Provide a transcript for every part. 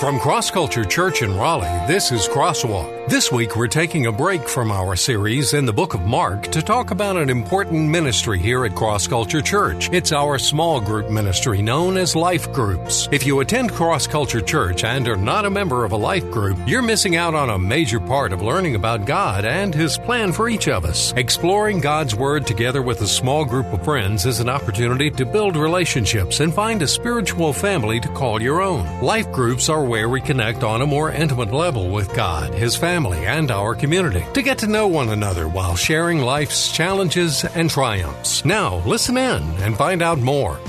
From Cross Culture Church in Raleigh, this is Crosswalk. This week we're taking a break from our series in the book of Mark to talk about an important ministry here at Cross Culture Church. It's our small group ministry known as Life Groups. If you attend Cross Culture Church and are not a member of a life group, you're missing out on a major part of learning about God and His plan for each of us. Exploring God's Word together with a small group of friends is an opportunity to build relationships and find a spiritual family to call your own. Life groups are where we connect on a more intimate level with God, His family, and our community to get to know one another while sharing life's challenges and triumphs. Now, listen in and find out more.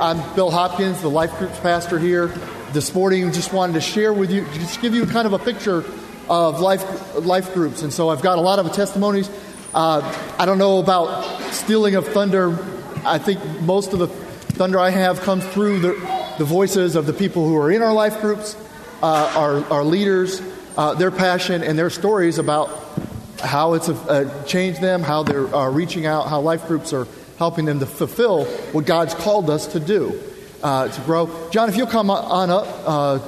I'm Bill Hopkins, the Life Groups pastor here. This morning, just wanted to share with you, just give you kind of a picture of life, life groups. And so I've got a lot of testimonies. Uh, I don't know about stealing of thunder. I think most of the thunder I have comes through the, the voices of the people who are in our life groups, uh, our, our leaders, uh, their passion and their stories about how it's uh, changed them, how they're uh, reaching out, how life groups are helping them to fulfill what God's called us to do, uh, to grow. John, if you'll come on up, uh,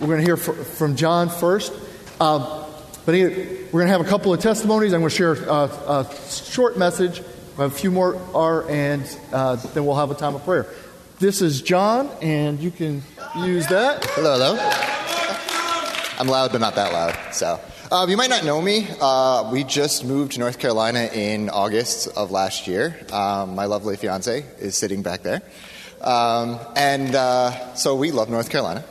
we're going to hear from John first. Um, but we're going to have a couple of testimonies. I'm going to share a, a short message. We have a few more are, and then we'll have a time of prayer. This is John, and you can use that. Hello, hello. I'm loud, but not that loud. So, uh, you might not know me. Uh, we just moved to North Carolina in August of last year. Um, my lovely fiance is sitting back there. Um, and uh, so we love North Carolina.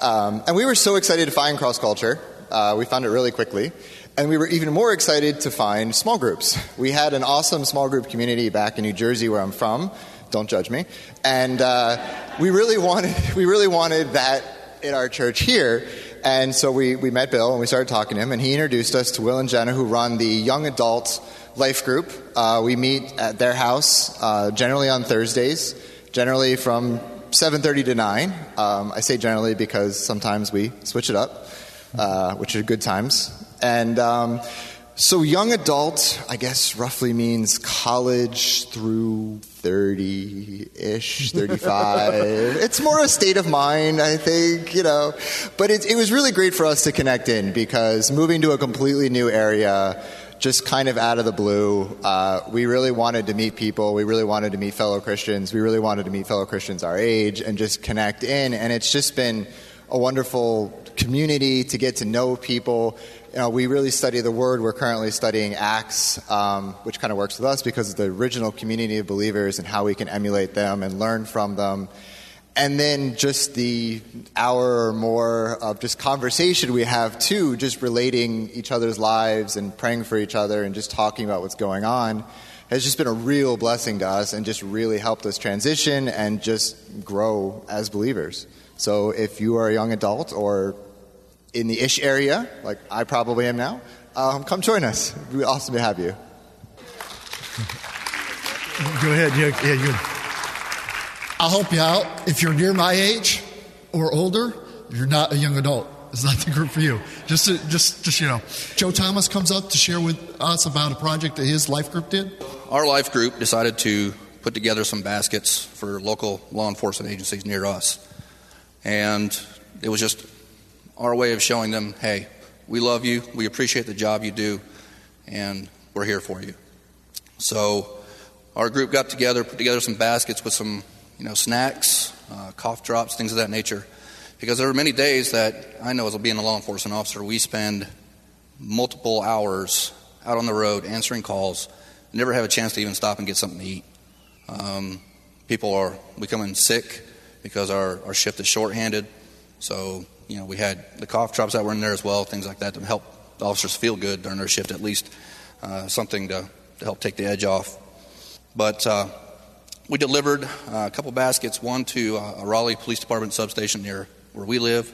Um, and we were so excited to find cross culture. Uh, we found it really quickly. And we were even more excited to find small groups. We had an awesome small group community back in New Jersey, where I'm from, don't judge me. And uh, we really wanted we really wanted that in our church here. And so we, we met Bill and we started talking to him, and he introduced us to Will and Jenna, who run the young adult life group. Uh, we meet at their house uh, generally on Thursdays, generally from 7:30 to 9. Um, I say generally because sometimes we switch it up, uh, which are good times. And um, so, young adult, I guess, roughly means college through 30 ish, 35. it's more a state of mind, I think, you know. But it, it was really great for us to connect in because moving to a completely new area, just kind of out of the blue, uh, we really wanted to meet people. We really wanted to meet fellow Christians. We really wanted to meet fellow Christians our age and just connect in. And it's just been a wonderful community to get to know people you know, we really study the Word. We're currently studying Acts, um, which kind of works with us because of the original community of believers and how we can emulate them and learn from them. And then just the hour or more of just conversation we have too, just relating each other's lives and praying for each other and just talking about what's going on has just been a real blessing to us and just really helped us transition and just grow as believers. So if you are a young adult or in the ish area, like I probably am now, um, come join us. It would be awesome to have you. Go ahead. Yeah, yeah, good. I'll help you out. If you're near my age or older, you're not a young adult. It's not the group for you. Just, to, just, just you know, Joe Thomas comes up to share with us about a project that his life group did. Our life group decided to put together some baskets for local law enforcement agencies near us, and it was just our way of showing them, hey, we love you, we appreciate the job you do, and we're here for you. So our group got together, put together some baskets with some, you know, snacks, uh, cough drops, things of that nature. Because there are many days that I know as being a law enforcement officer, we spend multiple hours out on the road answering calls, never have a chance to even stop and get something to eat. Um, people are becoming sick because our, our shift is shorthanded. So you know, we had the cough drops that were in there as well, things like that to help the officers feel good during their shift, at least uh, something to, to help take the edge off. But uh, we delivered uh, a couple baskets, one to uh, a Raleigh Police Department substation near where we live,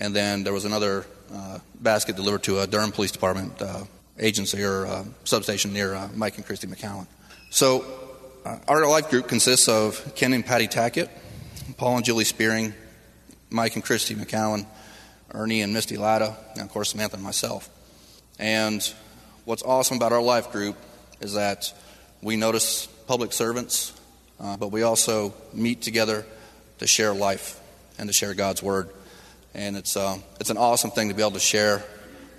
and then there was another uh, basket delivered to a Durham Police Department uh, agency or substation near Mike and Christy McCowan. So our life group consists of Ken and Patty Tackett, Paul and Julie Spearing, Mike and Christy McCowan, Ernie and Misty Latta, and of course Samantha and myself. And what's awesome about our life group is that we notice public servants, uh, but we also meet together to share life and to share God's word. and it's um, it's an awesome thing to be able to share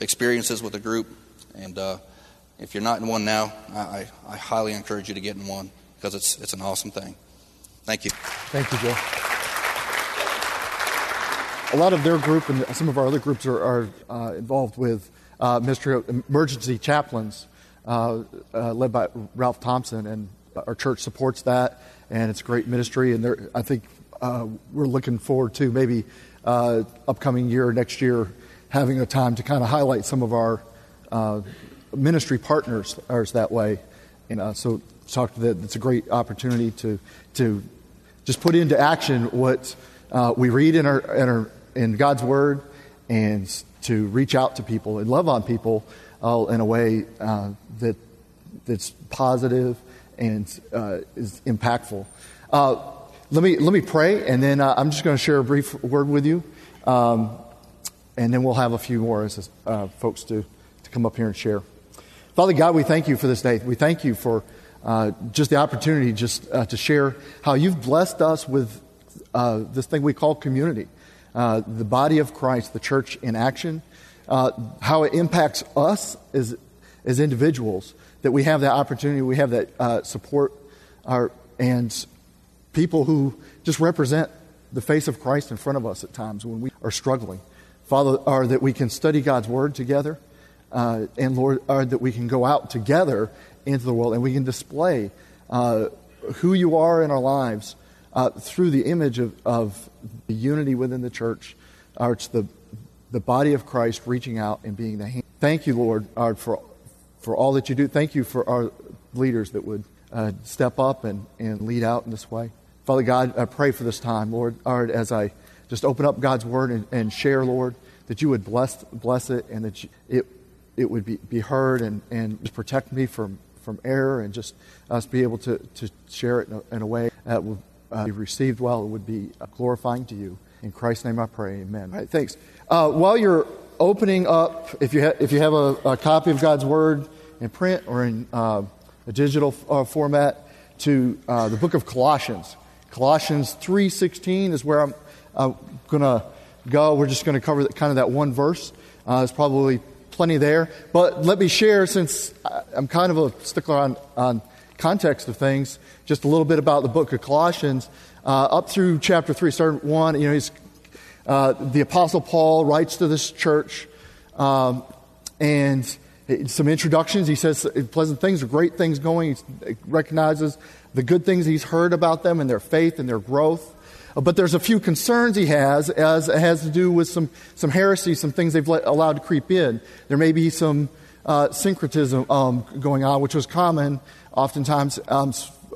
experiences with a group. And uh, if you're not in one now, I, I highly encourage you to get in one because it's it's an awesome thing. Thank you. Thank you, Joe. A lot of their group and some of our other groups are, are uh, involved with uh, ministry emergency chaplains, uh, uh led by Ralph Thompson, and our church supports that, and it's a great ministry. And I think uh, we're looking forward to maybe uh, upcoming year, next year, having a time to kind of highlight some of our ministry partners that way. And so, talk to that. It's a great opportunity to to just put into action what we read in our in our in God's Word and to reach out to people and love on people uh, in a way uh, that that's positive and uh, is impactful. Uh, let me let me pray, and then uh, I'm just going to share a brief word with you, um, and then we'll have a few more uh, folks to to come up here and share. Father God, we thank you for this day. We thank you for just the opportunity just to share how you've blessed us with this thing we call community. Uh, the body of Christ, the church in action, uh, how it impacts us as, as individuals, that we have that opportunity, we have that uh, support, our, and people who just represent the face of Christ in front of us at times when we are struggling. Father, are that we can study God's Word together, uh, and Lord, are that we can go out together into the world and we can display uh, who you are in our lives uh, through the image of, of the unity within the church. Uh, it's the, the body of Christ reaching out and being the hand. Thank you, Lord, uh, for, for all that you do. Thank you for our leaders that would uh, step up and, and lead out in this way. Father God, I pray for this time, Lord, Lord as I just open up God's word and, and share, Lord, that you would bless, bless it and that you, it, it would be, be heard and, and protect me from, from error and just us be able to, to share it in a, in a way that will uh, be received well, it would be uh, glorifying to you. In Christ's name I pray, amen. All right, thanks. Uh, while you're opening up, if you, ha- if you have a, a, copy of God's Word in print or in uh, a digital uh, format, to uh, the book of Colossians. Colossians 3.16 is where I'm, I'm going to go. We're just going to cover kind of that one verse. there's probably plenty there. But let me share, since I'm kind of a stickler on, on context of things, just a little bit about the book of Colossians. Uh, up through chapter 3, start 1, you know, he's, uh, the Apostle Paul writes to this church, um, and some introductions. He says pleasant things great things going. He recognizes the good things he's heard about them and their faith and their growth. Uh, but there's a few concerns he has as it has to do with some, some heresy, some things they've let, allowed to creep in. There may be some uh, syncretism um, going on, which was common Oftentimes, um,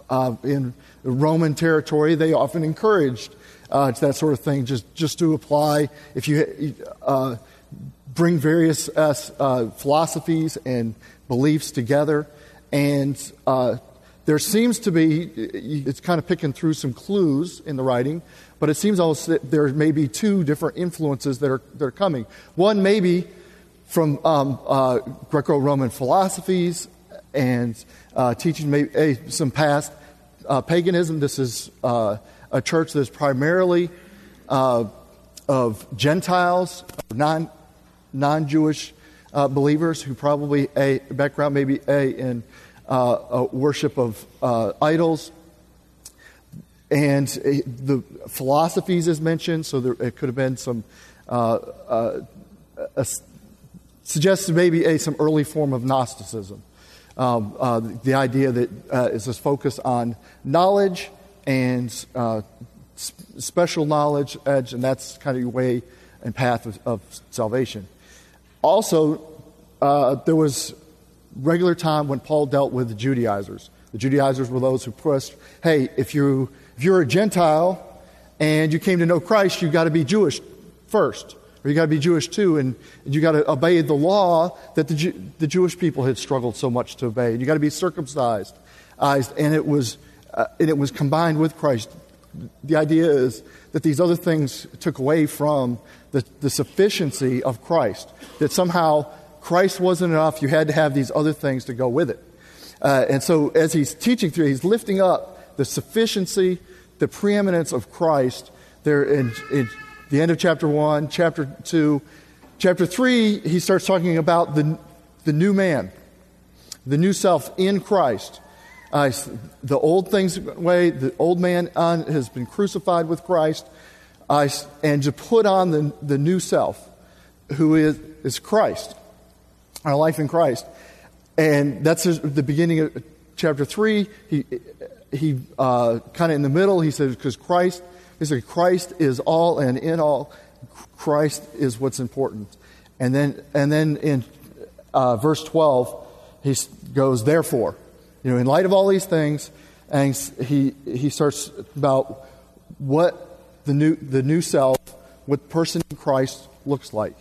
uh, in Roman territory, they often encouraged uh, that sort of thing just, just to apply. If you uh, bring various uh, uh, philosophies and beliefs together, and there seems to be, it's kind of picking through some clues in the writing, but it seems also that there may be two different influences that are, that are coming. One may be from um, Greco Roman philosophies and uh, teaching maybe, some past uh, paganism. This is uh, a church that's primarily uh, of Gentiles, non non Jewish uh, believers who probably a background maybe a in uh, worship of idols. And the philosophies is mentioned, so there, it could have been some suggests maybe a, some early form of Gnosticism um, uh, the idea that uh, is this focus on knowledge and uh, special knowledge, edge, and that's kind of your way and path of, of salvation. Also, uh, there was regular time when Paul dealt with the Judaizers. The Judaizers were those who pushed, hey, if, you, if you're a Gentile and you came to know Christ, you've got to be Jewish first or you got to be Jewish too, and you got to obey the law that the, Jew, the Jewish people had struggled so much to obey. And you got to be circumcised, and it was uh, and it was combined with Christ. The idea is that these other things took away from the, the sufficiency of Christ. That somehow Christ wasn't enough; you had to have these other things to go with it. Uh, and so, as he's teaching through, he's lifting up the sufficiency, the preeminence of Christ there in, in the end of chapter 1, chapter 2. Chapter 3, he starts talking about the, the new man, the new self in Christ. Uh, the old things away, the old man on, has been crucified with Christ, uh, and to put on the, the new self, who is, is Christ, our life in Christ. And that's the beginning of chapter 3. He, he uh, kind of in the middle, he says, because Christ, said, Christ is all and in all, Christ is what's important. And then, and then in uh, verse 12, he goes, therefore. You know, in light of all these things, and he, he starts about what the new, the new self, what person in Christ looks like.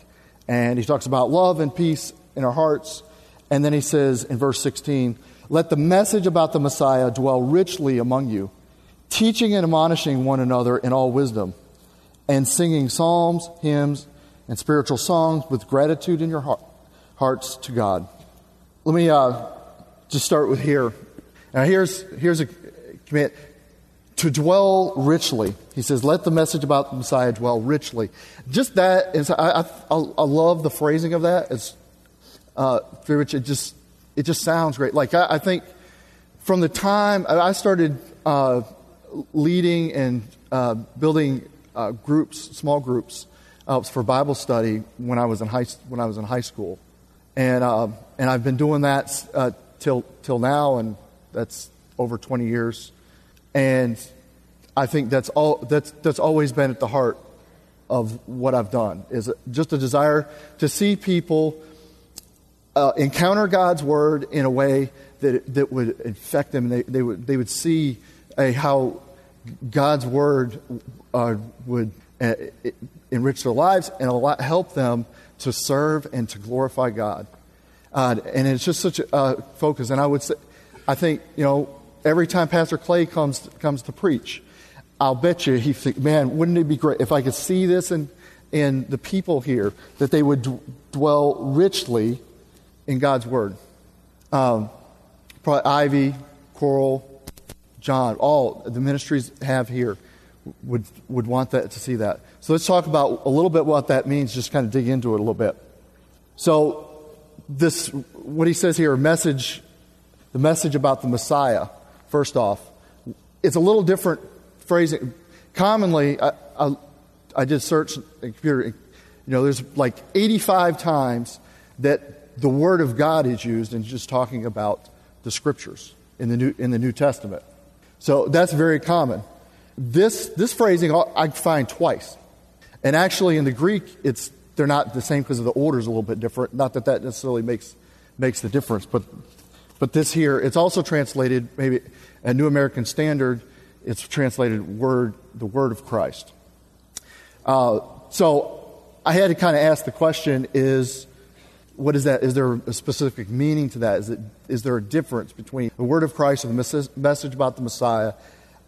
And he talks about love and peace in our hearts. And then he says in verse 16, Let the message about the Messiah dwell richly among you, teaching and admonishing one another in all wisdom, and singing psalms, hymns, and spiritual songs with gratitude in your heart, hearts to God. Let me uh, just start with here. Now, here's, here's a commit to dwell richly. He says, let the message about the Messiah dwell richly. Just that is, I, I, I love the phrasing of that. It's uh, much, it just, it just sounds great. Like, I, I think from the time I started uh, leading and uh, building uh, groups, small groups, uh, for Bible study when I was in high, when I was in high school. And, uh, and I've been doing that uh, till, till now, and that's over 20 years. And I think that's, all, that's, that's always been at the heart of what I've done, is just a desire to see people uh, encounter God's Word in a way that, that would infect them. They, they, would, they would see a, how God's Word uh, would uh, enrich their lives and help them to serve and to glorify God. Uh, and it's just such a uh, focus. And I would say, I think, you know, every time Pastor Clay comes, comes to preach, I'll bet you he think, man, wouldn't it be great if I could see this in, in the people here, that they would d- dwell richly in God's Word. Um, probably Ivy, Coral, John, all the ministries have here would, would want that to see that. So let's talk about a little bit what that means, just kind of dig into it a little bit. So, this, what he says here, message, the message about the Messiah, first off, it's a little different phrasing. Commonly, I, I, I did search in computer, you know, there's like 85 times that the Word of God is used in just talking about the Scriptures in the New, in the New Testament. So that's very common. This, this phrasing I find twice. And actually, in the Greek, it's, they're not the same because of the order is a little bit different. Not that that necessarily makes, makes the difference, but, but this here, it's also translated, maybe a New American Standard, it's translated word, the word of Christ. Uh, so I had to kind of ask the question is, what is that? Is there a specific meaning to that? Is, it, is there a difference between the word of Christ and the message about the Messiah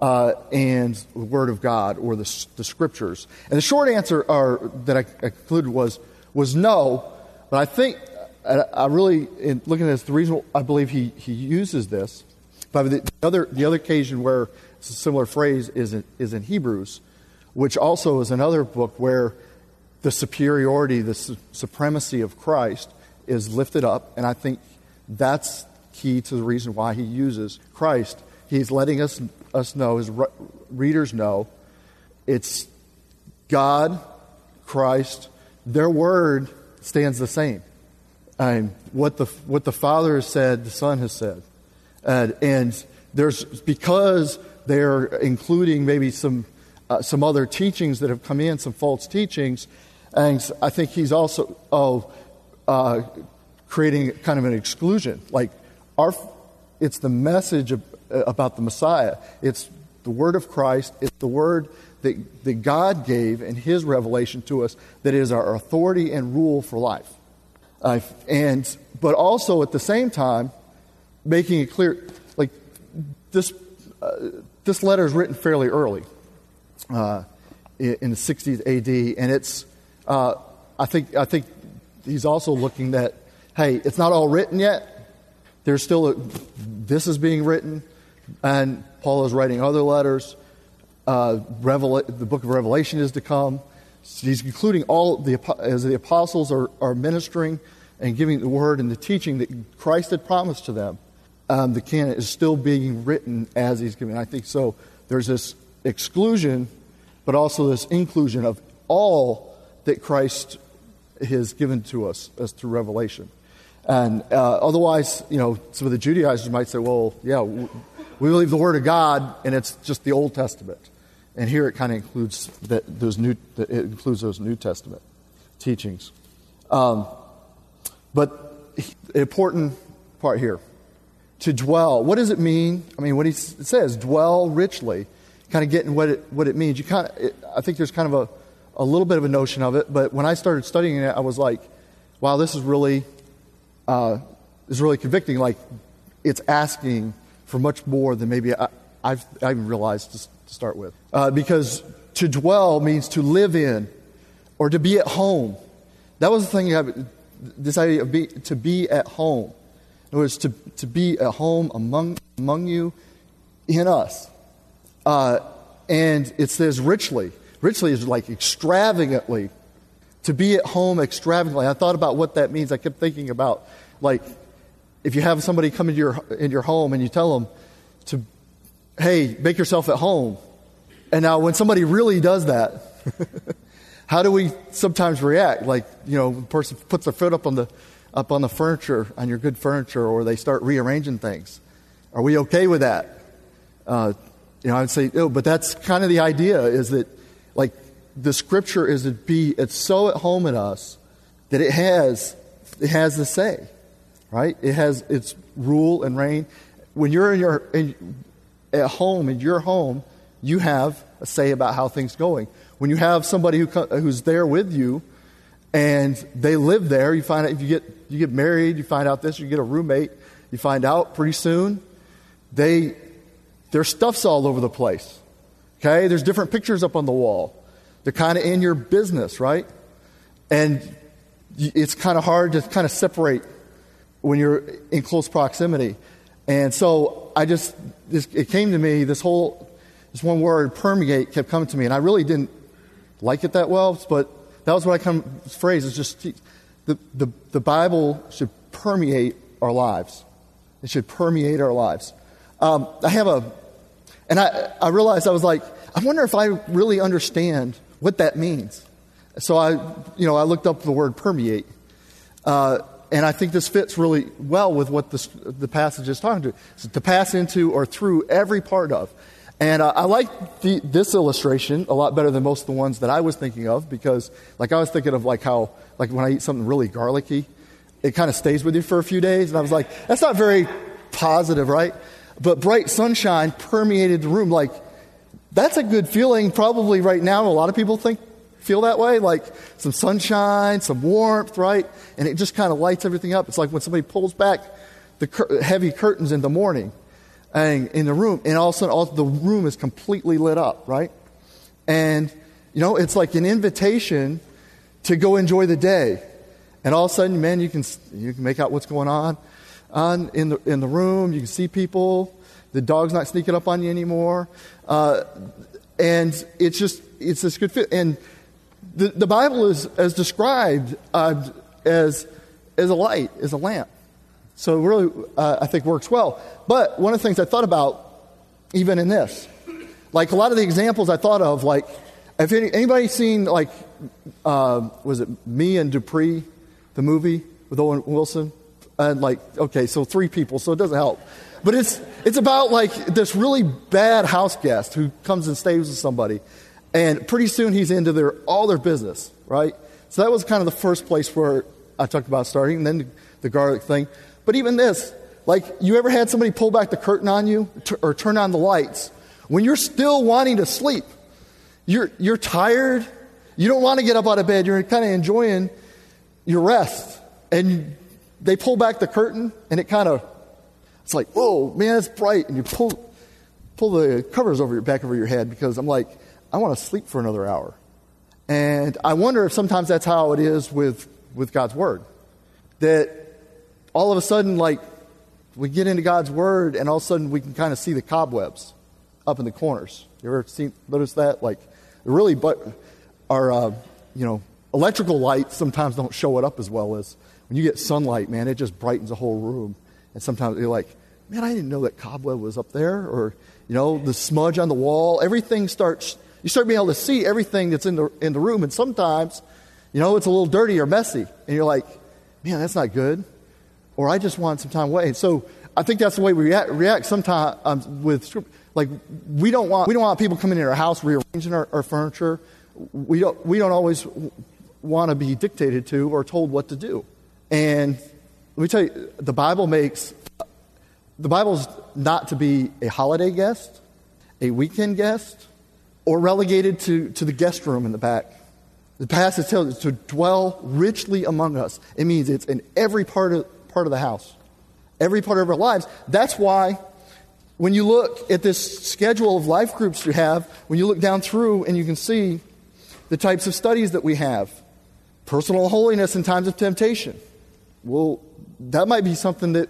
uh, and the Word of God or the, the Scriptures? And the short answer are, that I, concluded was, was no, but I think, I, I really, in looking at this, the reason I believe he, he uses this, but the other, the other occasion where it's a similar phrase is in, is in Hebrews, which also is another book where the superiority, the su- supremacy of Christ is lifted up, and I think that's key to the reason why he uses Christ. He's letting us us know, his readers know, it's God, Christ, their word stands the same. And what the, what the Father has said, the Son has said. And, and there's, because they're including maybe some, uh, some other teachings that have come in, some false teachings, and I think he's also oh, uh, creating kind of an exclusion. Like, our, it's the message of, uh, about the Messiah. It's the word of Christ, it's the word that, that God gave in His revelation to us that is our authority and rule for life. Uh, and, but also at the same time, making it clear like this, uh, this letter is written fairly early uh, in the 60s AD, and it's, uh, I, think, I think he's also looking at, hey, it's not all written yet. There's still a, this is being written and Paul is writing other letters. Uh, Revela- the book of Revelation is to come. He's including all the as the apostles are, are ministering and giving the word and the teaching that Christ had promised to them. Um, the canon is still being written as he's giving. I think so. There's this exclusion, but also this inclusion of all that Christ has given to us as through revelation. And uh, otherwise, you know, some of the Judaizers might say, well, yeah, we believe the Word of God, and it's just the Old Testament. And here it kind of includes that, those new, it includes those New Testament teachings. Um, but the important part here to dwell. What does it mean? I mean, what he says, dwell richly, kind of getting what it, what it means. You kind of, it, I think there's kind of a, a little bit of a notion of it, but when I started studying it, I was like, wow, this is really, uh, is really convicting. Like, it's asking for much more than maybe I, have I even realized to, to start with. Uh, because to dwell means to live in or to be at home. That was the thing, this idea of be, to be at home. It was to, to be at home among, among you, in us. Uh, and it says richly. Richly is like extravagantly. To be at home extravagantly. I thought about what that means. I kept thinking about, like, if you have somebody come into your, in your home and you tell them to, hey, make yourself at home. And now when somebody really does that, how do we sometimes react? Like, you know, a person puts their foot up on the up on the furniture, on your good furniture, or they start rearranging things. Are we okay with that? Uh, you know, I would say, oh, but that's kind of the idea is that, like, the scripture is to be, it's so at home in us that it has, it has the say, right? It has its rule and reign. When you're in your, in, at home, in your home, you have a say about how things going. When you have somebody who, who's there with you, and they live there. You find out if you get you get married, you find out this, you get a roommate, you find out pretty soon they their stuff's all over the place. Okay? There's different pictures up on the wall. They're kind of in your business, right? And it's kind of hard to kind of separate when you're in close proximity. And so I just this, it came to me this whole this one word permeate kept coming to me and I really didn't like it that well, but that was what I come phrase is just the, the, the Bible should permeate our lives. It should permeate our lives. Um, I have a, and I, I realized I was like, I wonder if I really understand what that means. So I, you know, I looked up the word permeate. Uh, and I think this fits really well with what the passage is talking to. So to pass into or through every part of. And uh, I like the, this illustration a lot better than most of the ones that I was thinking of because, like, I was thinking of like how, like, when I eat something really garlicky, it kind of stays with you for a few days. And I was like, that's not very positive, right? But bright sunshine permeated the room. Like, that's a good feeling. Probably right now, a lot of people think feel that way. Like some sunshine, some warmth, right? And it just kind of lights everything up. It's like when somebody pulls back the cur- heavy curtains in the morning and in the room, and all of a sudden, all, the room is completely lit up, right? And, you know, it's like an invitation to go enjoy the day. And all of a sudden, man, you can, you can make out what's going on, on in, the, in the room. You can see people. The dog's not sneaking up on you anymore. Uh, and it's just, it's this good fit. And the, the Bible is as described uh, as, as a light, as a lamp. So it really, uh, I think, works well. But one of the things I thought about, even in this, like a lot of the examples I thought of, like, if any, anybody seen, like, uh, was it Me and Dupree, the movie with Owen Wilson? And, like, okay, so three people, so it doesn't help. But it's, it's about, like, this really bad house guest who comes and stays with somebody. And pretty soon he's into their, all their business, right? So that was kind of the first place where I talked about starting, and then the, garlic thing. But even this, like, you ever had somebody pull back the curtain on you t- or turn on the lights when you're still wanting to sleep? You're, you're tired. You don't want to get up out of bed. You're kind of enjoying your rest. And they pull back the curtain, and it kind of, it's like, whoa, man, it's bright. And you pull, pull the covers over your back over your head because I'm like, I want to sleep for another hour. And I wonder if sometimes that's how it is with, with God's Word. That all of a sudden, like, we get into God's Word, and all of a sudden we can kind of see the cobwebs up in the corners. You ever seen, notice that? Like, really, but our, uh, you know, electrical lights sometimes don't show it up as well as when you get sunlight, man, it just brightens a whole room. And sometimes you're like, man, I didn't know that cobweb was up there, or, you know, the smudge on the wall. Everything starts, you start being able to see everything that's in the, in the room. And sometimes, you know, it's a little dirty or messy. And you're like, man, that's not good. Or I just want some time away. So I think that's the way we react, react sometimes um, with, like, we don't want, we don't want people coming in our house rearranging our, our furniture. We don't, we don't always want to be dictated to or told what to do. And let me tell you, the Bible makes the Bible's not to be a holiday guest, a weekend guest, or relegated to, to the guest room in the back. The passage tells us to dwell richly among us. It means it's in every part of, part of the house, every part of our lives. That's why when you look at this schedule of life groups you have, when you look down through and you can see the types of studies that we have personal holiness in times of temptation. Well, that might be something that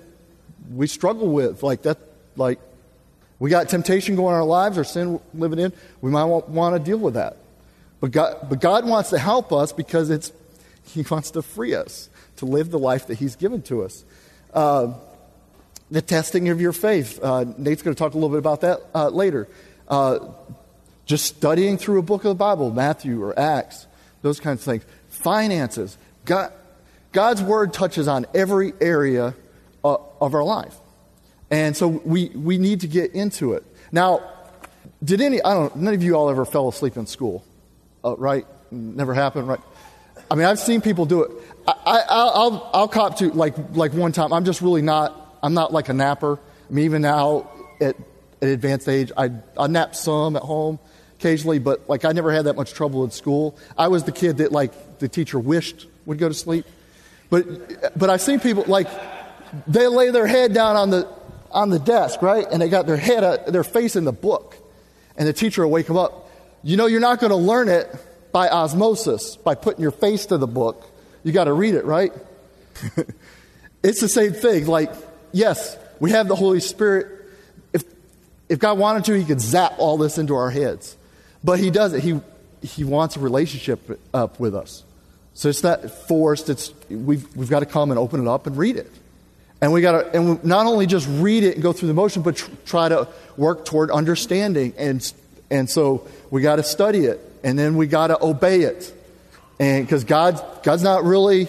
we struggle with. Like that, like we got temptation going in our lives or sin living in. We might want to deal with that. But God, but God wants to help us because it's, He wants to free us to live the life that He's given to us. Uh, the testing of your faith. Uh, Nate's going to talk a little bit about that uh, later. Uh, just studying through a book of the Bible, Matthew or Acts, those kinds of things. Finances. God, God's Word touches on every area uh, of our life. And so we, we need to get into it. Now, did any, I don't none of you all ever fell asleep in school, uh, right? Never happened, right? I mean, I've seen people do it. I, will I'll cop to, like, like one time, I'm just really not, I'm not like a napper. I mean, even now at, at advanced age, I, I nap some at home occasionally, but like I never had that much trouble in school. I was the kid that like the teacher wished would go to sleep. But, but I've seen people like, they lay their head down on the, on the desk, right? And they got their head, uh, their face in the book. And the teacher will wake them up. You know, you're not going to learn it by osmosis, by putting your face to the book. You got to read it, right? it's the same thing. Like, yes, we have the Holy Spirit. If, if God wanted to, He could zap all this into our heads. But He doesn't. He, he wants a relationship up with us. So it's not forced. It's, we've, we've got to come and open it up and read it. And we got to, and not only just read it and go through the motion, but tr- try to work toward understanding. And, and so we got to study it, and then we got to obey it. And because God, God's not really,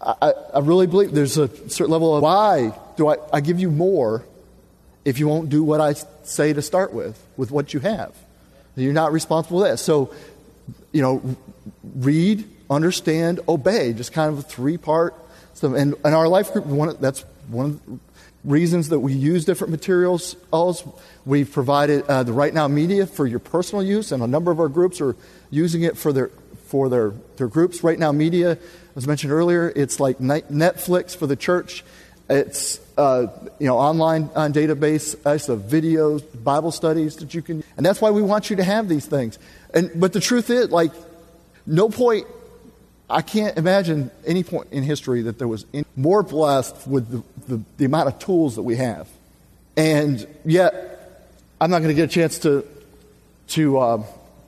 I, I really believe there's a certain level of why do I, I give you more if you won't do what I say to start with, with what you have. You're not responsible for that. So, you know, read, understand, obey. Just kind of a three part so, and, and our life group, one, that's one of the reasons that we use different materials. We've provided uh, the Right Now media for your personal use, and a number of our groups are using it for their, for their, their groups. Right Now media, as mentioned earlier, it's like Netflix for the church. It's uh, you know online on database of videos, Bible studies that you can, and that's why we want you to have these things. And but the truth is, like, no point I can't imagine any point in history that there was more blessed with the, the, the amount of tools that we have. And yet, I'm not going to get a chance to, to uh,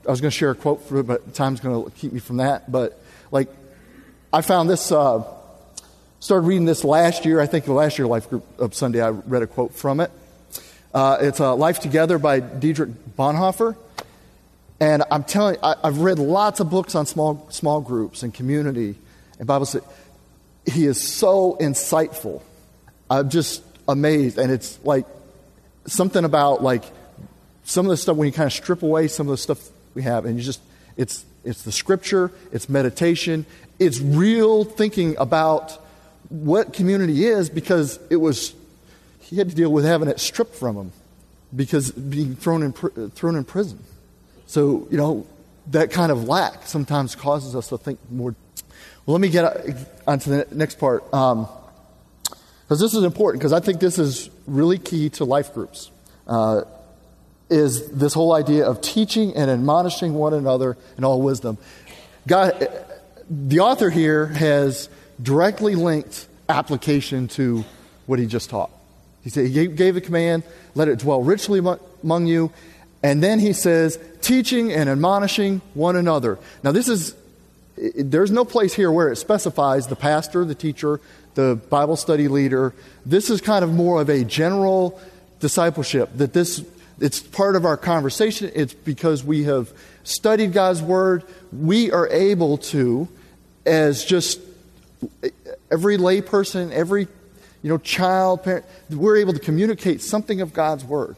I was going to share a quote for it, but time's going to keep me from that. But, like, I found this, uh, started reading this last year. I think the last year Life Group of Sunday, I read a quote from it. Uh, it's uh, Life Together by Dietrich Bonhoeffer. And I'm telling you, I, have read lots of books on small, small groups and community and Bible study. He is so insightful. I'm just amazed. And it's like something about like some of the stuff when you kind of strip away some of the stuff we have and you just, it's, it's the scripture, it's meditation, it's real thinking about what community is because it was, he had to deal with having it stripped from him because being thrown in, thrown in prison. So, you know, that kind of lack sometimes causes us to think more. Well, let me get on to the next part. Because um, this is important, because I think this is really key to life groups. Uh, is this whole idea of teaching and admonishing one another in all wisdom. God, the author here has directly linked application to what he just taught. He said he gave the command, let it dwell richly among you, and then he says, teaching and admonishing one another. Now, this is there's no place here where it specifies the pastor, the teacher, the Bible study leader. This is kind of more of a general discipleship that this it's part of our conversation. It's because we have studied God's word. We are able to, as just every layperson, every you know child, parent, we're able to communicate something of God's word.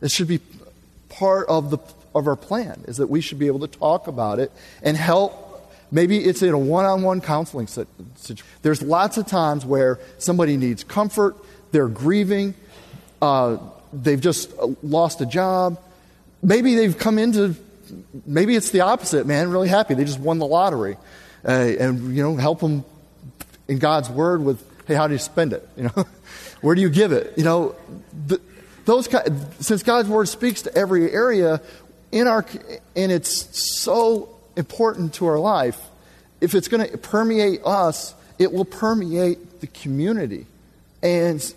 It should be part of the of our plan. Is that we should be able to talk about it and help Maybe it's in a one on one counseling situation. There's lots of times where somebody needs comfort, they're grieving, uh, they've just uh, lost a job. Maybe they've come into, maybe it's the opposite, man, really happy. They just won the lottery. Uh, and, you know, help them in God's word with, hey, how do you spend it? You know, where do you give it? You know, the, those since God's word speaks to every area in our, and it's so important to our life, if it's going to permeate us, it will permeate the community. And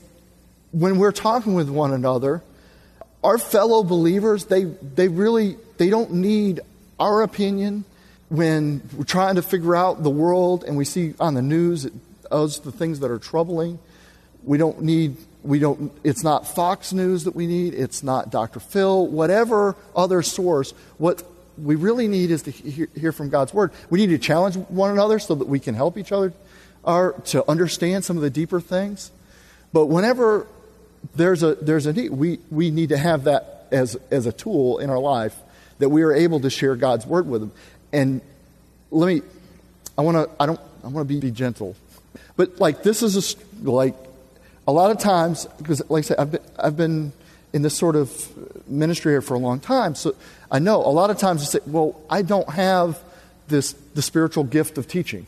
when we're talking with one another, our fellow believers, they, they really they don't need our opinion when we're trying to figure out the world and we see on the news those the things that are troubling. We don't need we don't it's not Fox News that we need, it's not Dr. Phil, whatever other source. What we really need is to hear, hear, from God's word. We need to challenge one another so that we can help each other to understand some of the deeper things. But whenever there's a there's a need, we, we need to have that as as a tool in our life that we are able to share God's word with them. And let me I want to I don't I want to be, be gentle. But like this is a like a lot of times because like I said I've been, I've been in this sort of ministry here for a long time. So I know a lot of times you say, well, I don't have this the spiritual gift of teaching.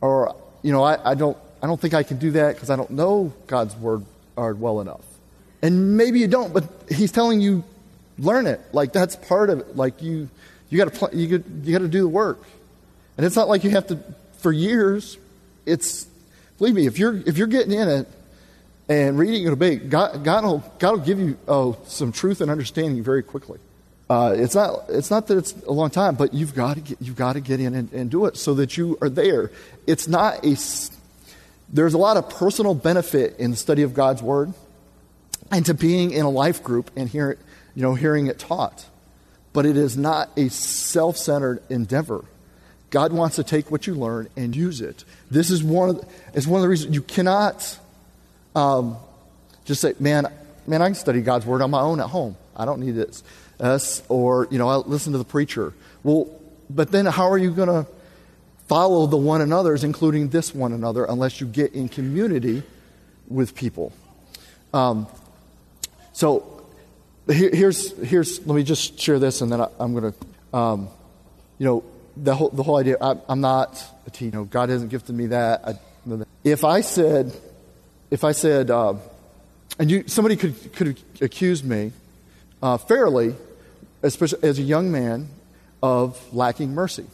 Or, you know, I, I don't I don't think I can do that because I don't know God's word uh, well enough. And maybe you don't, but he's telling you learn it. Like that's part of it. Like you you got to pl- you got you to do the work. And it's not like you have to for years. It's believe me, if you're if you're getting in it and reading and obeying, God, God, will, God will give you oh, some truth and understanding very quickly. Uh, it's, not, it's not that it's a long time, but you've got to get, you've got to get in and, and do it so that you are there. It's not a, there's a lot of personal benefit in the study of God's Word and to being in a life group and hear, you know, hearing it taught. But it is not a self centered endeavor. God wants to take what you learn and use it. This is one of the, is one of the reasons you cannot um, just say, man, man, I can study God's word on my own at home. I don't need this. Us, or, you know, I listen to the preacher. Well, but then how are you going to follow the one another's, including this one another, unless you get in community with people? Um, so here, here's, here's, let me just share this and then I, am going to, um, you know, the whole, the whole idea, I, am not a teacher. You know, God hasn't gifted me that. I, if I said, if I said, uh, and you, somebody could, could accuse me uh, fairly, especially as a young man, of lacking mercy.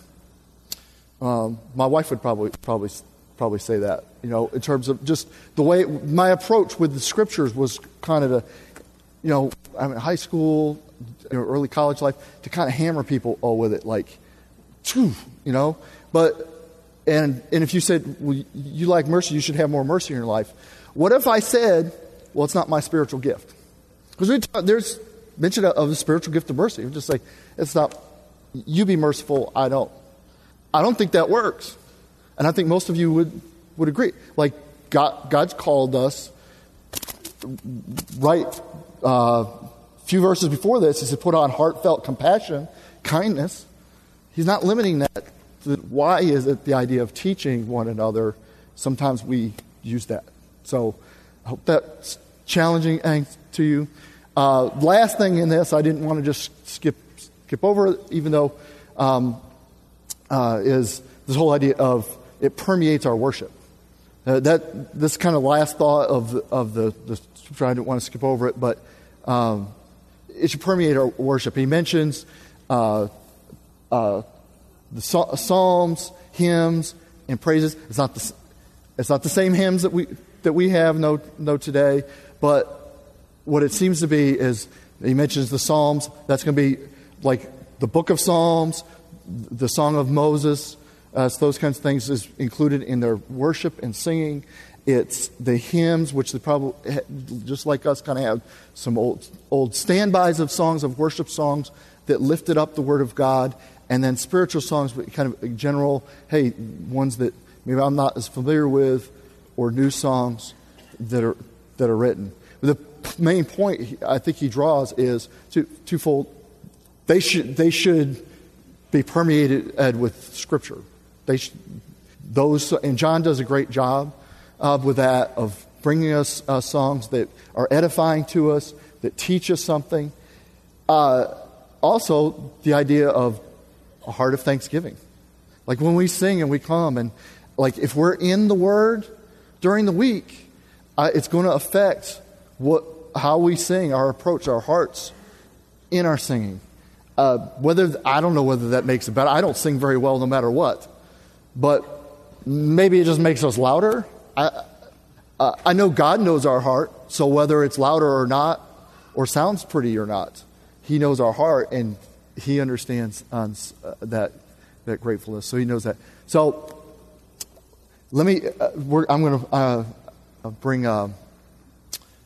Um, my wife would probably, probably, probably say that, you know, in terms of just the way my approach with the scriptures was kind of to, you know, I'm in high school, you know, early college life, to kind of hammer people all with it, like, you know. But, and, and if you said, well, you like mercy, you should have more mercy in your life. What if I said, well, it's not my spiritual gift? Because there's mention of the spiritual gift of mercy. We just say, it's not, you be merciful, I don't. I don't think that works. And I think most of you would, would agree. Like, God, God's called us, right, a uh, few verses before this, is to put on heartfelt compassion, kindness. He's not limiting that. Why is it the idea of teaching one another? Sometimes we use that. So I hope that's challenging to you. Uh, last thing in this, I didn't want to just skip skip over, even though um, uh, is this whole idea of it permeates our worship. Uh, that this kind of last thought of of the, the I didn't want to skip over it, but um, it should permeate our worship. He mentions uh, uh, the psalms, hymns, and praises. It's not the it's not the same hymns that we that we have know, know today, but what it seems to be is he mentions the Psalms. That's going to be like the book of Psalms, the Song of Moses, uh, so those kinds of things is included in their worship and singing. It's the hymns, which they probably, just like us, kind of have some old, old standbys of songs, of worship songs that lifted up the Word of God, and then spiritual songs, but kind of general, hey, ones that maybe I'm not as familiar with, or new songs that are, that are written. The main point I think he draws is two, twofold. They should, they should be permeated with Scripture. They should, those, and John does a great job uh, with that, of bringing us uh, songs that are edifying to us, that teach us something. Uh, also, the idea of a heart of thanksgiving. Like when we sing and we come, and like if we're in the Word during the week, uh, it's going to affect what, how we sing, our approach, our hearts in our singing. Uh, whether I don't know whether that makes it better. I don't sing very well no matter what, but maybe it just makes us louder. I, uh, I know God knows our heart, so whether it's louder or not, or sounds pretty or not, He knows our heart and He understands uh, that, that gratefulness. So He knows that. So let me, uh, I'm going to uh, bring uh,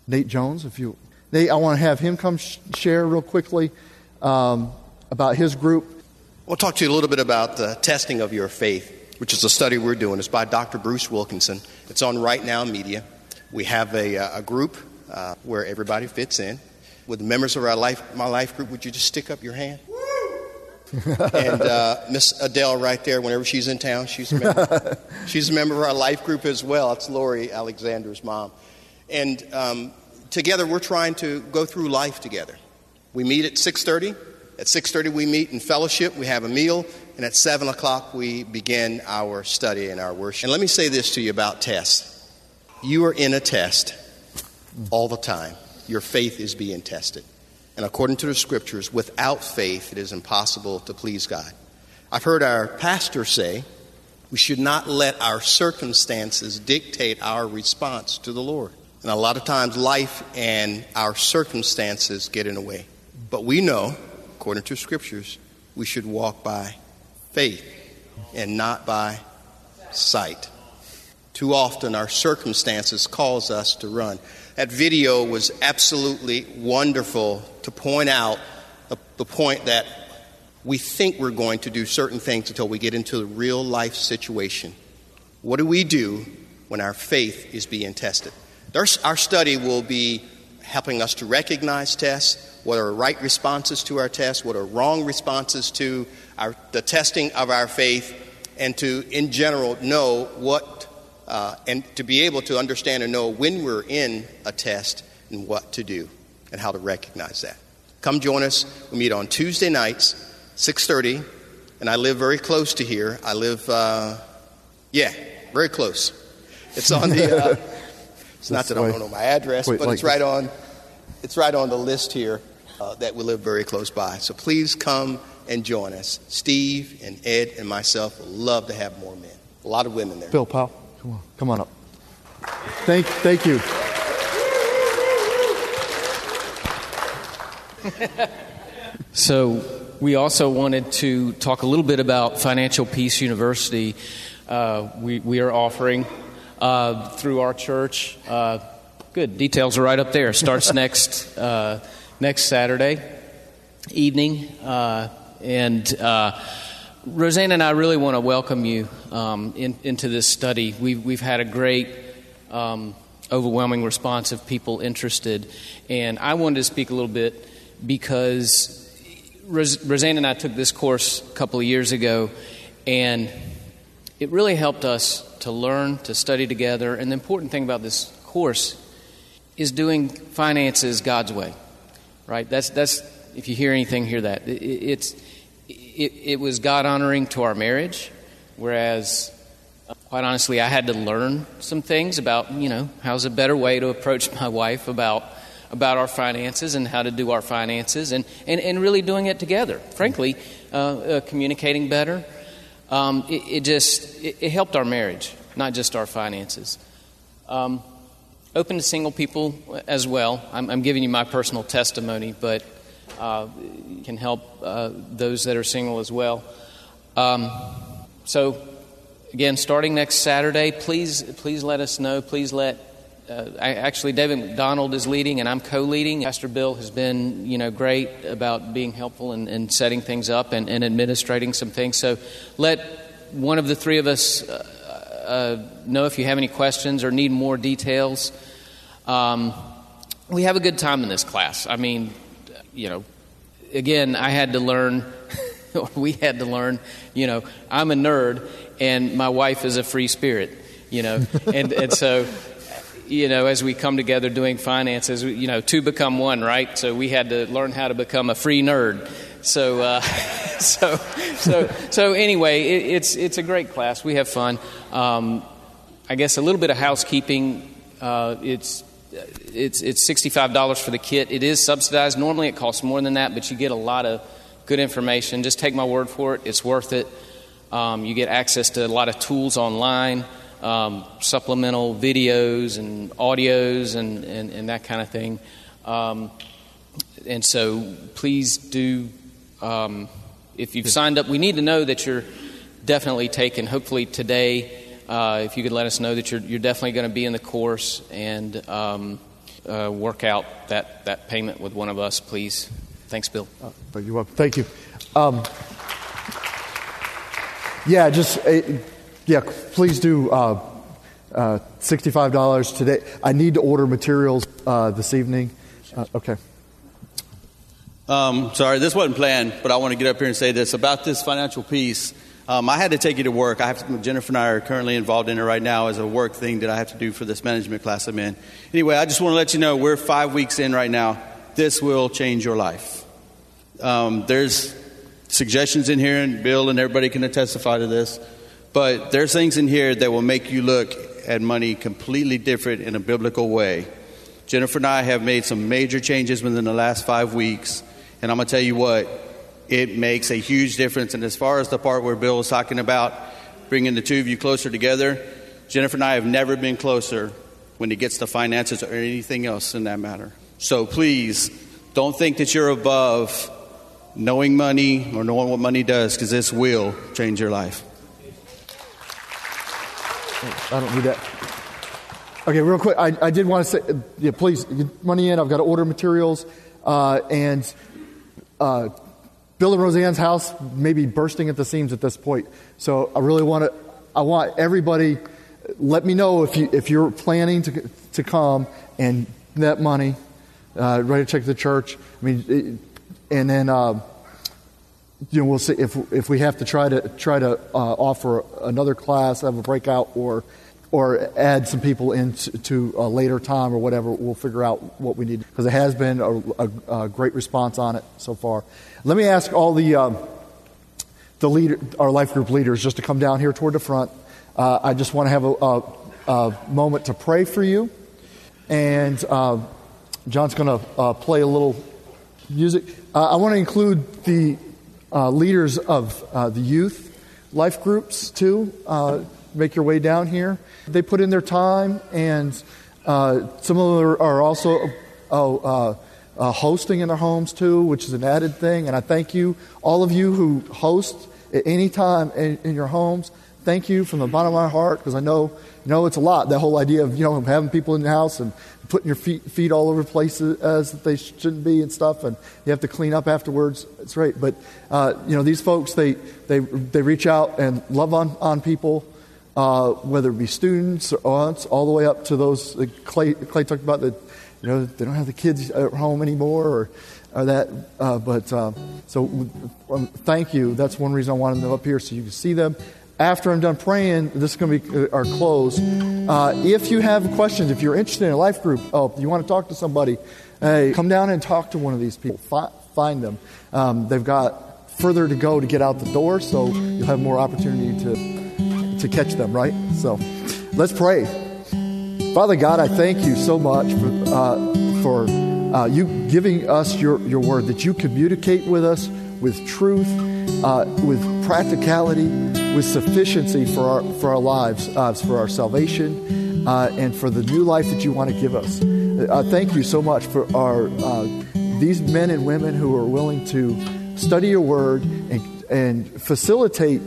Nate Jones. If you, Nate, I want to have him come sh- share real quickly um, about his group. We'll talk to you a little bit about the testing of your faith which is a study we're doing. It's by Dr. Bruce Wilkinson. It's on Right Now Media. We have a, uh, a group uh, where everybody fits in. With the members of our life, my life group, would you just stick up your hand? And uh, Miss Adele, right there, whenever she's in town, she's a member. she's a member of our life group as well. It's Lori Alexander's mom. And um, together, we're trying to go through life together. We meet at 6:30. At 6:30, we meet in fellowship. We have a meal, and at 7 o'clock, we begin our study and our worship. And let me say this to you about tests. You are in a test all the time. Your faith is being tested. And according to the scriptures, without faith, it is impossible to please God. I've heard our pastor say we should not let our circumstances dictate our response to the Lord. And a lot of times, life and our circumstances get in the way. But we know, according to scriptures, we should walk by faith and not by sight. Too often, our circumstances cause us to run. That video was absolutely wonderful to point out the point that we think we're going to do certain things until we get into the real life situation. What do we do when our faith is being tested? Our study will be helping us to recognize tests, what are right responses to our tests, what are wrong responses to our, the testing of our faith, and to, in general, know what, uh, and to be able to understand and know when we're in a test and what to do and how to recognize that. Come join us. We meet on Tuesday nights, 6.30, and I live very close to here. I live, uh, yeah, very close. It's on the, uh, it's not that I don't know my address, Wait, but like it's right on, it's right on the list here uh, that we live very close by. So please come and join us. Steve and Ed and myself would love to have more men. A lot of women there. Bill Powell, come on, come on up. Thank, thank you. so we also wanted to talk a little bit about Financial Peace University. Uh, we, we are offering uh, through our church. Uh, good details are right up there. Starts next uh, next Saturday evening. Uh, and uh, Roseanne and I really want to welcome you um, in, into this study. We've, we've had a great, um, overwhelming response of people interested. And I wanted to speak a little bit because Ros- Roseanne and I took this course a couple of years ago, and it really helped us to learn, to study together. And the important thing about this course is doing finances God's way right? That's, that's if you hear anything, hear that. It, it's, it, it was God honoring to our marriage, whereas, quite honestly, I had to learn some things about, you know, how's a better way to approach my wife about about our finances and how to do our finances and, and, and really doing it together. Frankly, uh, uh, communicating better. Um, it, it, just it, it, helped our marriage, not just our finances. Um, open to single people as well. I'm, I'm giving you my personal testimony, but uh, can help uh, those that are single as well. Um, so again, starting next Saturday, please please let us know. Please let uh, I, actually David McDonald is leading and I'm co-leading. Pastor Bill has been you know great about being helpful and, and setting things up and, and, administrating some things. So let one of the three of us uh, uh, know if you have any questions or need more details. Um, we have a good time in this class. I mean, you know, again, I had to learn. or we had to learn, you know, I'm a nerd and my wife is a free spirit, you know, and, and so you know, as we come together doing finances, you know, two become one, right? So we had to learn how to become a free nerd. So, uh, so, so, so anyway, it, it's it's a great class. We have fun. Um, I guess a little bit of housekeeping. Uh, it's it's it's sixty five dollars for the kit. It is subsidized. Normally, it costs more than that, but you get a lot of good information. Just take my word for it. It's worth it. Um, you get access to a lot of tools online um, supplemental videos and audios and, and, and that kind of thing. Um, and so please do, um, if you've signed up, we need to know that you're definitely taken. Hopefully today, uh, if you could let us know that you're, you're definitely going to be in the course and um, uh, work out that, that payment with one of us, please. Thanks, Bill. Uh, you're welcome. Thank you. Um, yeah, just uh, yeah, please do uh, uh, $65 today. I need to order materials uh, this evening. Uh, okay. Um, sorry, this wasn't planned, but I want to get up here and say this about this Financial Peace. Um, I had to take you to work. I have to, Jennifer and I are currently involved in it right now as a work thing that I have to do for this management class I'm in. Anyway, I just want to let you know we're five weeks in right now. This will change your life. Um, there's suggestions in here, and Bill and everybody can testify to this. But there's things in here that will make you look at money completely different in a biblical way. Jennifer and I have made some major changes within the last five weeks, and I'm going to tell you what, it makes a huge difference. And as far as the part where Bill was talking about bringing the two of you closer together, Jennifer and I have never been closer when it gets to finances or anything else in that matter. So please, don't think that you're above knowing money or knowing what money does, because this will change your life. I don't need that. Okay, real quick, I, I did want to say, yeah, please money in. I've got to order materials, uh, and uh, Bill and Roseanne's house may be bursting at the seams at this point. So I really want to, I want everybody. Let me know if you if you're planning to to come and that money, uh, ready to check the church. I mean, and then. Uh, you know, we'll see if if we have to try to try to uh, offer another class, have a breakout, or or add some people into a later time or whatever. We'll figure out what we need because it has been a, a, a, great response on it so far. Let me ask all the um, the leader, our life group leaders, just to come down here toward the front. Uh, I just want to have a, a, moment to pray for you, and uh, John's going to uh, play a little music. Uh, I want to include the uh, leaders of uh, the youth life groups too. Make your way down here. They put in their time, and uh, some of them are also uh, uh, hosting in their homes too, which is an added thing. And I thank you, all of you who host at any time in, in your homes. Thank you from the bottom of my heart because I know, you know, it's a lot. That whole idea of you know having people in the house and putting your feet, feet all over places that they shouldn't be and stuff, and you have to clean up afterwards. It's great. But, uh, you know, these folks, they, they, they reach out and love on, on people, uh, whether it be students or aunts, all the way up to those, like Clay, Clay talked about that, you know, they don't have the kids at home anymore or, or that. Uh, but, uh, so um, thank you. That's one reason I wanted them up here so you can see them after I'm done praying, this is going to be uh, our close. Uh, if you have questions, if you're interested in a life group, oh, you want to talk to somebody, hey, come down and talk to one of these people. find them. Um, they've got further to go to get out the door, so you'll have more opportunity to to catch them. Right. So, let's pray. Father God, I thank you so much for uh, for uh, you giving us your your word that you communicate with us with truth, uh, with practicality with sufficiency for our, for our lives, uh, for our salvation, uh, and for the new life that you want to give us. Uh, thank you so much for our uh, these men and women who are willing to study your word and, and facilitate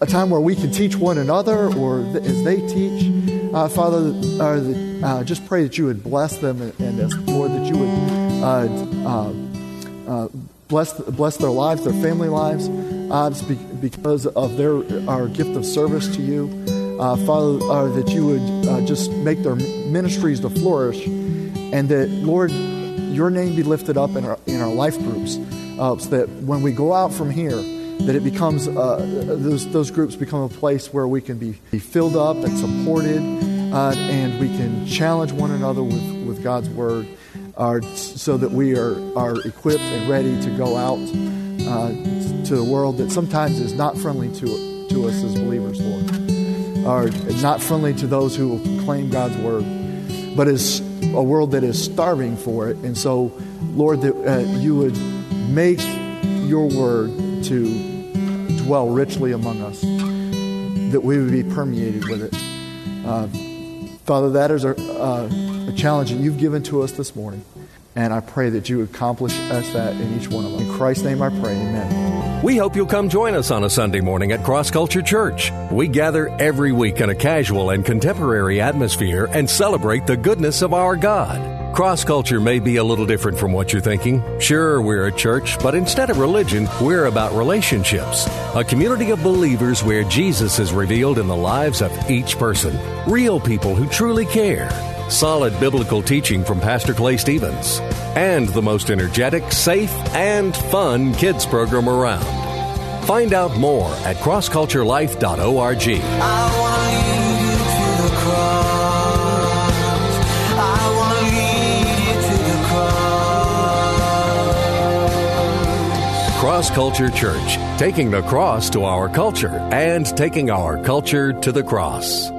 a time where we can teach one another or th- as they teach. Uh, Father, uh, uh, just pray that you would bless them and, and as, Lord, that you would uh, uh, uh, bless, bless their lives, their family lives, because of their our gift of service to you. Father, that you would just make their ministries to flourish and that, Lord, your name be lifted up in our, in our life groups so that when we go out from here, that it becomes uh, those, those groups become a place where we can be, be filled up and supported uh, and we can challenge one another with, with God's word uh, so that we are, are equipped and ready to go out uh, to the world that sometimes is not friendly to, to us as believers, Lord, or not friendly to those who claim God's word, but is a world that is starving for it. And so, Lord, that uh, you would make your word to dwell richly among us, that we would be permeated with it. Uh, Father, that is a, uh, a challenge that you've given to us this morning. And I pray that you accomplish us that in each one of us. In Christ's name I pray, amen. We hope you'll come join us on a Sunday morning at Cross Culture Church. We gather every week in a casual and contemporary atmosphere and celebrate the goodness of our God. Cross culture may be a little different from what you're thinking. Sure, we're a church, but instead of religion, we're about relationships. A community of believers where Jesus is revealed in the lives of each person. Real people who truly care. Solid biblical teaching from Pastor Clay Stevens. And the most energetic, safe, and fun kids program around. Find out more at crossculturelife.org. Cross Culture Church, taking the cross to our culture and taking our culture to the cross.